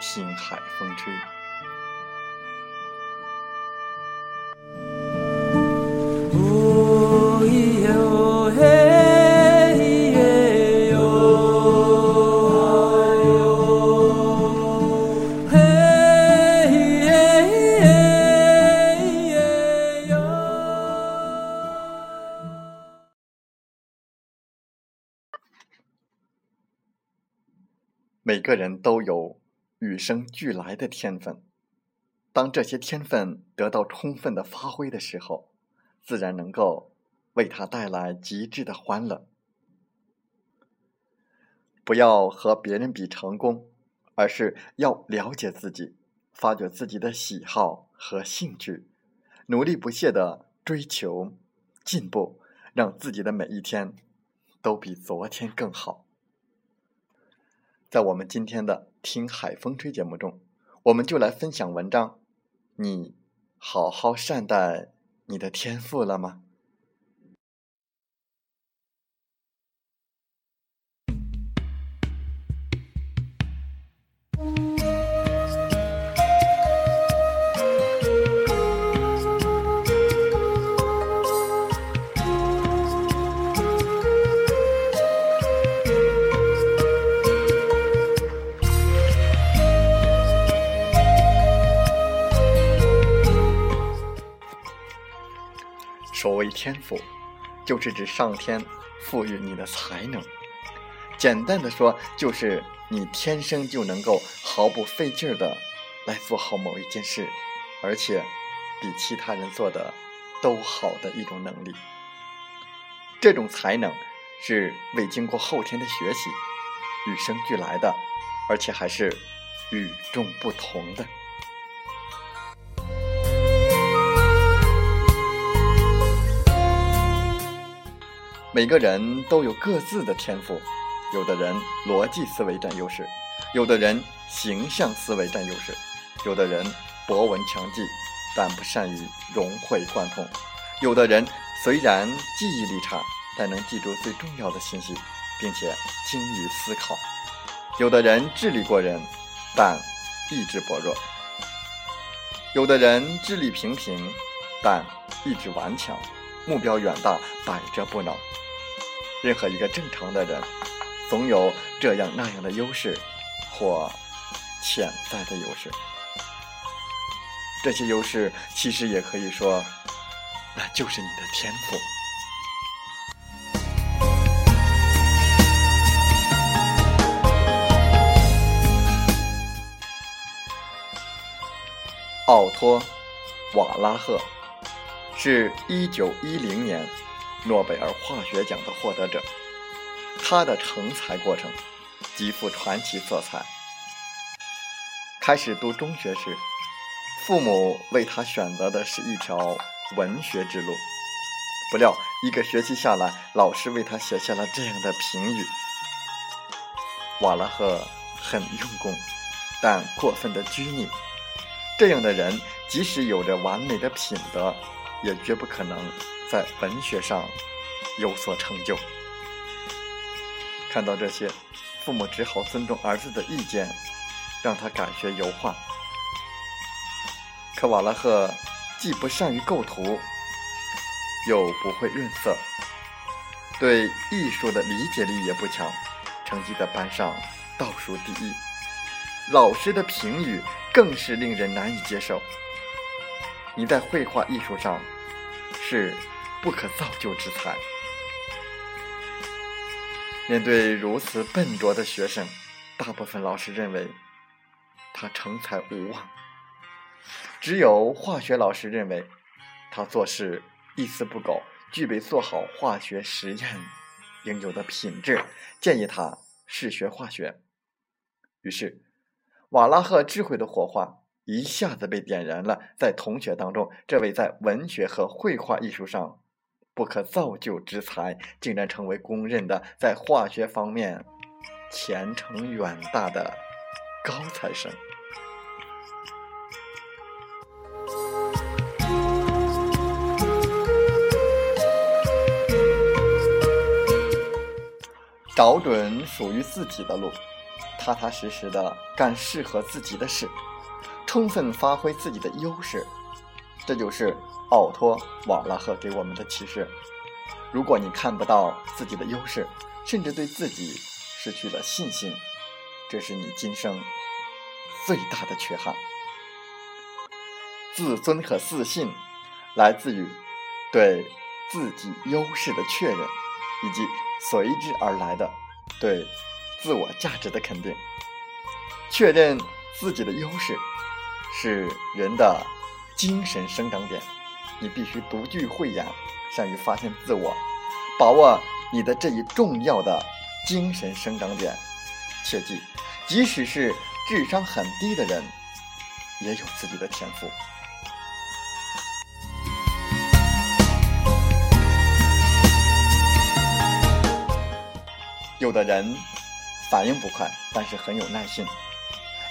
听海风吹。每个人都有。与生俱来的天分，当这些天分得到充分的发挥的时候，自然能够为他带来极致的欢乐。不要和别人比成功，而是要了解自己，发掘自己的喜好和兴趣，努力不懈的追求进步，让自己的每一天都比昨天更好。在我们今天的《听海风吹》节目中，我们就来分享文章。你好好善待你的天赋了吗？所谓天赋，就是指上天赋予你的才能。简单的说，就是你天生就能够毫不费劲儿的来做好某一件事，而且比其他人做的都好的一种能力。这种才能是未经过后天的学习，与生俱来的，而且还是与众不同的。每个人都有各自的天赋，有的人逻辑思维占优势，有的人形象思维占优势，有的人博闻强记，但不善于融会贯通，有的人虽然记忆力差，但能记住最重要的信息，并且精于思考，有的人智力过人，但意志薄弱，有的人智力平平，但意志顽强，目标远大，百折不挠。任何一个正常的人，总有这样那样的优势或潜在的优势。这些优势其实也可以说，那就是你的天赋。奥托·瓦拉赫是一九一零年。诺贝尔化学奖的获得者，他的成才过程极富传奇色彩。开始读中学时，父母为他选择的是一条文学之路。不料一个学期下来，老师为他写下了这样的评语：瓦拉赫很用功，但过分的拘泥。这样的人，即使有着完美的品德，也绝不可能。在文学上有所成就。看到这些，父母只好尊重儿子的意见，让他改学油画。可瓦拉赫既不善于构图，又不会润色，对艺术的理解力也不强，成绩在班上倒数第一。老师的评语更是令人难以接受。你在绘画艺术上是不可造就之才。面对如此笨拙的学生，大部分老师认为他成才无望。只有化学老师认为他做事一丝不苟，具备做好化学实验应有的品质，建议他试学化学。于是，瓦拉赫智慧的火花一下子被点燃了。在同学当中，这位在文学和绘画艺术上。不可造就之才，竟然成为公认的在化学方面前程远大的高材生。找准属于自己的路，踏踏实实的干适合自己的事，充分发挥自己的优势，这就是。奥托·瓦拉赫给我们的启示：如果你看不到自己的优势，甚至对自己失去了信心，这是你今生最大的缺憾。自尊和自信来自于对自己优势的确认，以及随之而来的对自我价值的肯定。确认自己的优势是人的精神生长点。你必须独具慧眼，善于发现自我，把握你的这一重要的精神生长点。切记，即使是智商很低的人，也有自己的天赋。有的人反应不快，但是很有耐心；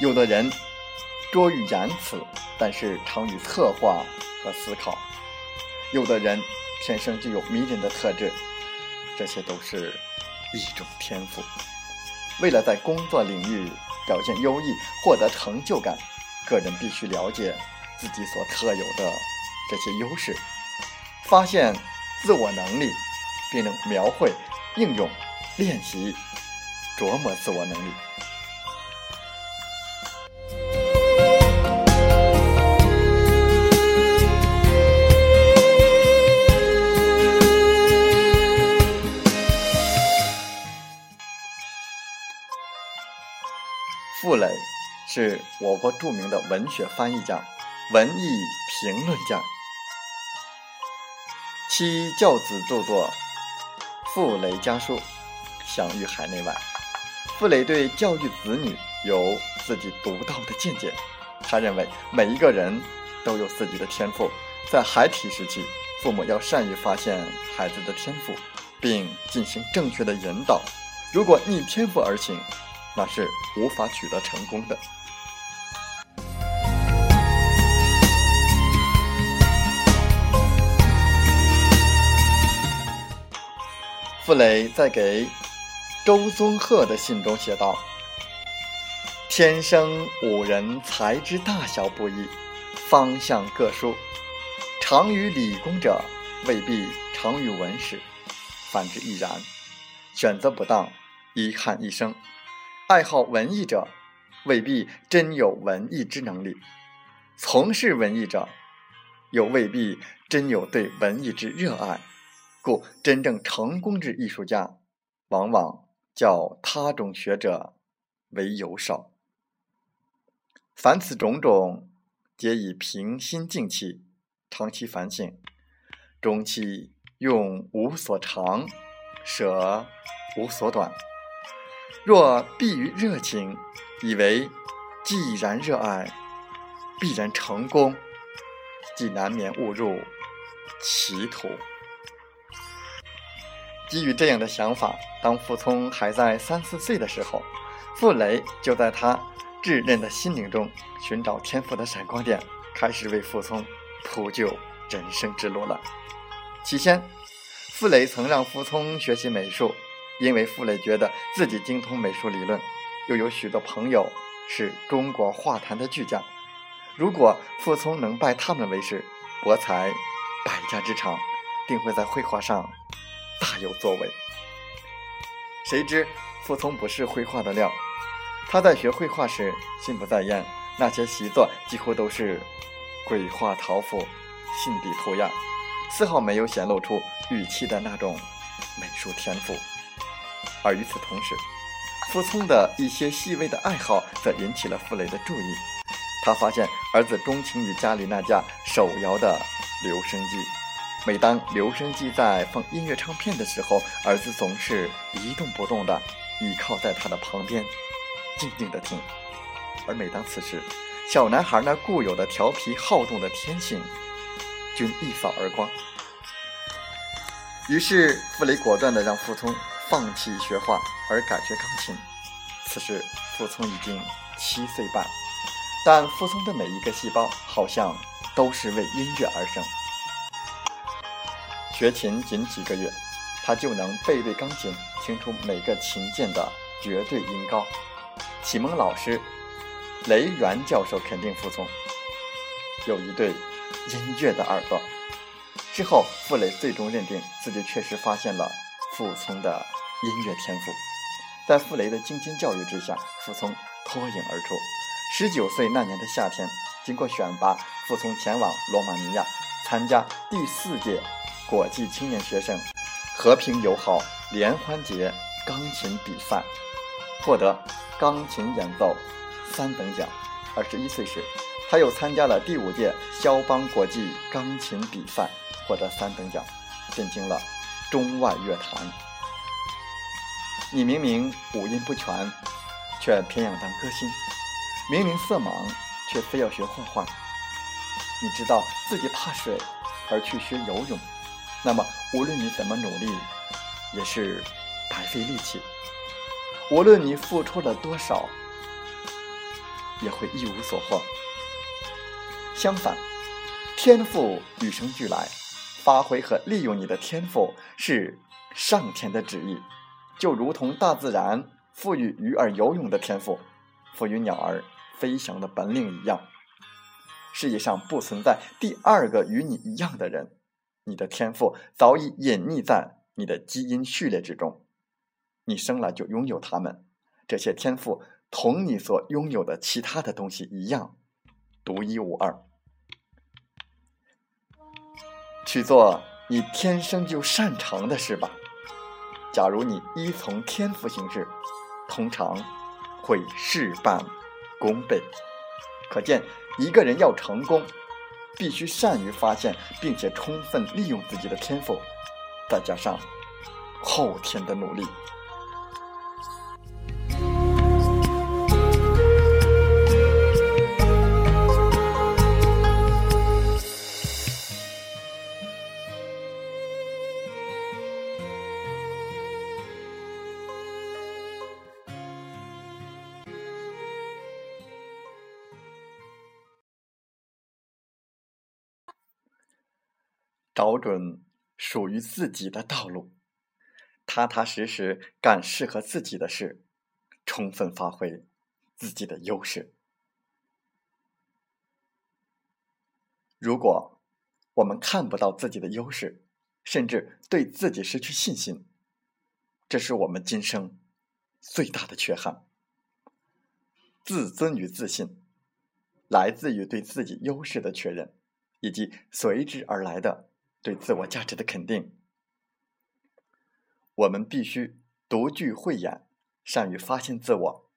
有的人拙于言辞，但是长于策划和思考。有的人天生具有迷人的特质，这些都是一种天赋。为了在工作领域表现优异、获得成就感，个人必须了解自己所特有的这些优势，发现自我能力，并能描绘、应用、练习、琢磨自我能力。是我国著名的文学翻译家、文艺评论家，其教子著作《傅雷家书》享誉海内外。傅雷对教育子女有自己独到的见解，他认为每一个人都有自己的天赋，在孩提时期，父母要善于发现孩子的天赋，并进行正确的引导。如果逆天赋而行，那是无法取得成功的。傅雷在给周宗鹤的信中写道：“天生五人才之大小不一，方向各殊。长于理工者，未必长于文史；反之亦然。选择不当，遗憾一生。”爱好文艺者，未必真有文艺之能力；从事文艺者，又未必真有对文艺之热爱。故真正成功之艺术家，往往较他种学者为尤少。凡此种种，皆以平心静气，长期反省，终期用无所长，舍无所短。若避于热情，以为既然热爱，必然成功，即难免误入歧途。基于这样的想法，当傅聪还在三四岁的时候，傅雷就在他稚嫩的心灵中寻找天赋的闪光点，开始为傅聪铺就人生之路了。起先，傅雷曾让傅聪学习美术。因为傅雷觉得自己精通美术理论，又有许多朋友是中国画坛的巨匠，如果傅聪能拜他们为师，博采百家之长，定会在绘画上大有作为。谁知傅聪不是绘画的料，他在学绘画时心不在焉，那些习作几乎都是鬼画桃符、信笔涂鸦，丝毫没有显露出语气的那种美术天赋。而与此同时，傅聪的一些细微的爱好则引起了傅雷的注意。他发现儿子钟情于家里那架手摇的留声机，每当留声机在放音乐唱片的时候，儿子总是一动不动地倚靠在他的旁边，静静地听。而每当此时，小男孩那固有的调皮好动的天性均一扫而光。于是，傅雷果断地让傅聪放弃学画，而改学钢琴。此时，傅聪已经七岁半。但傅聪的每一个细胞好像都是为音乐而生。学琴仅几个月，他就能背对钢琴，听出每个琴键的绝对音高。启蒙老师雷元教授肯定傅聪有一对音乐的耳朵。之后，傅雷最终认定自己确实发现了傅聪的音乐天赋。在傅雷的精心教育之下，傅聪脱颖而出。十九岁那年的夏天，经过选拔，傅聪前往罗马尼亚参加第四届国际青年学生和平友好联欢节钢琴比赛，获得钢琴演奏三等奖。二十一岁时，他又参加了第五届肖邦国际钢琴比赛，获得三等奖，震惊了中外乐坛。你明明五音不全，却偏要当歌星。明明色盲，却非要学画画。你知道自己怕水，而去学游泳，那么无论你怎么努力，也是白费力气。无论你付出了多少，也会一无所获。相反，天赋与生俱来，发挥和利用你的天赋是上天的旨意，就如同大自然赋予鱼儿游泳的天赋，赋予鸟儿。飞翔的本领一样，世界上不存在第二个与你一样的人。你的天赋早已隐匿在你的基因序列之中，你生来就拥有它们。这些天赋同你所拥有的其他的东西一样，独一无二。去做你天生就擅长的事吧。假如你依从天赋行事，通常会事半。功倍，可见一个人要成功，必须善于发现并且充分利用自己的天赋，再加上后天的努力。找准属于自己的道路，踏踏实实干适合自己的事，充分发挥自己的优势。如果我们看不到自己的优势，甚至对自己失去信心，这是我们今生最大的缺憾。自尊与自信，来自于对自己优势的确认，以及随之而来的。对自我价值的肯定，我们必须独具慧眼，善于发现自我，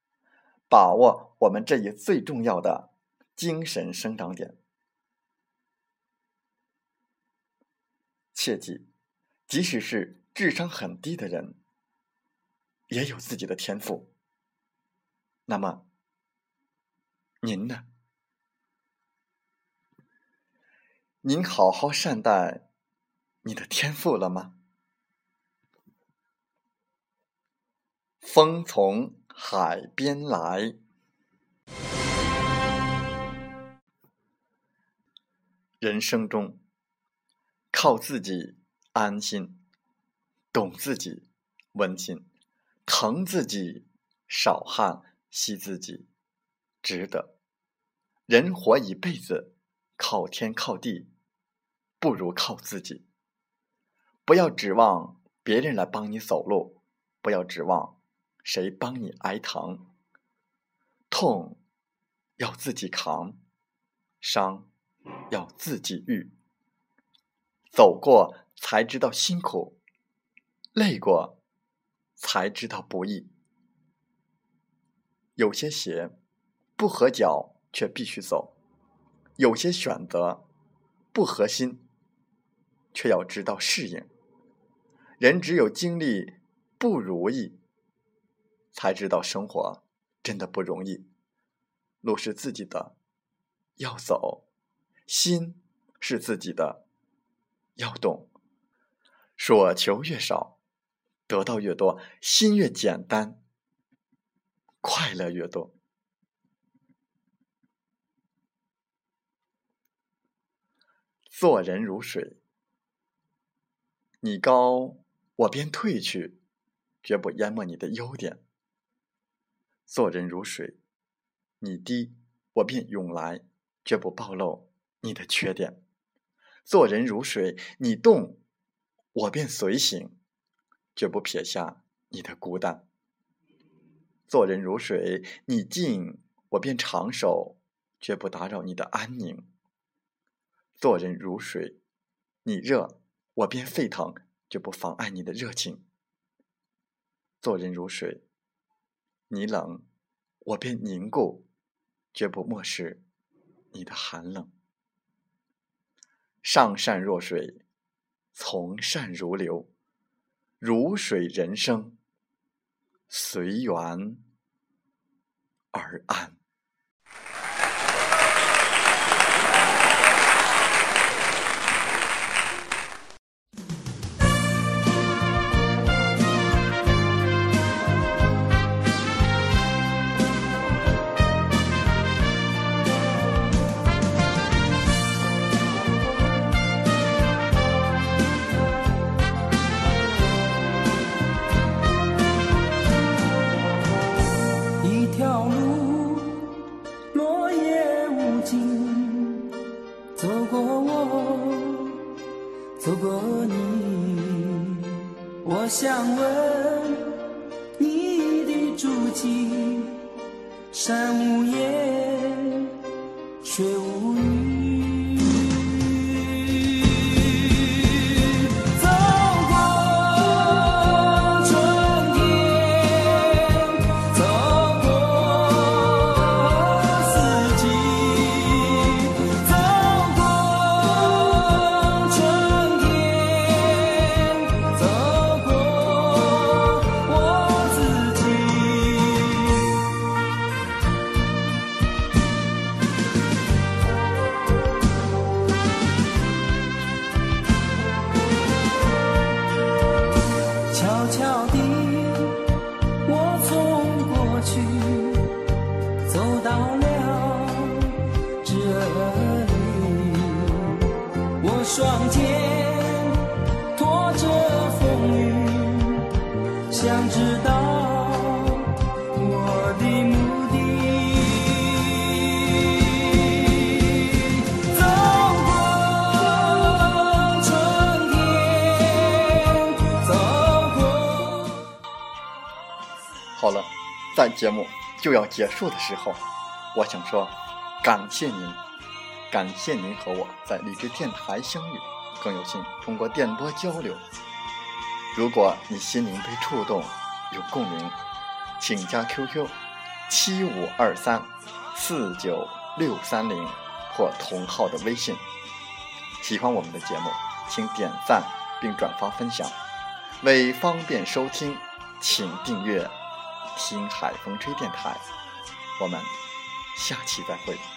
把握我们这一最重要的精神生长点。切记，即使是智商很低的人，也有自己的天赋。那么，您呢？您好好善待。你的天赋了吗？风从海边来，人生中靠自己安心，懂自己温馨，疼自己少汗，惜自己值得。人活一辈子，靠天靠地，不如靠自己。不要指望别人来帮你走路，不要指望谁帮你挨疼。痛要自己扛，伤要自己愈。走过才知道辛苦，累过才知道不易。有些鞋不合脚却必须走，有些选择不合心却要知道适应。人只有经历不如意，才知道生活真的不容易。路是自己的，要走；心是自己的，要动。所求越少，得到越多；心越简单，快乐越多。做人如水，你高。我便退去，绝不淹没你的优点。做人如水，你低，我便涌来，绝不暴露你的缺点。做人如水，你动，我便随行，绝不撇下你的孤单。做人如水，你静，我便长守，绝不打扰你的安宁。做人如水，你热，我便沸腾。就不妨碍你的热情。做人如水，你冷，我便凝固，绝不漠视你的寒冷。上善若水，从善如流，如水人生，随缘而安。双肩拖着风雨，想知道我的目的。走过春天，走过。好了，在节目就要结束的时候，我想说，感谢您。感谢您和我在荔枝电台相遇，更有幸通过电波交流。如果你心灵被触动，有共鸣，请加 QQ 七五二三四九六三零或同号的微信。喜欢我们的节目，请点赞并转发分享。为方便收听，请订阅“听海风吹电台”。我们下期再会。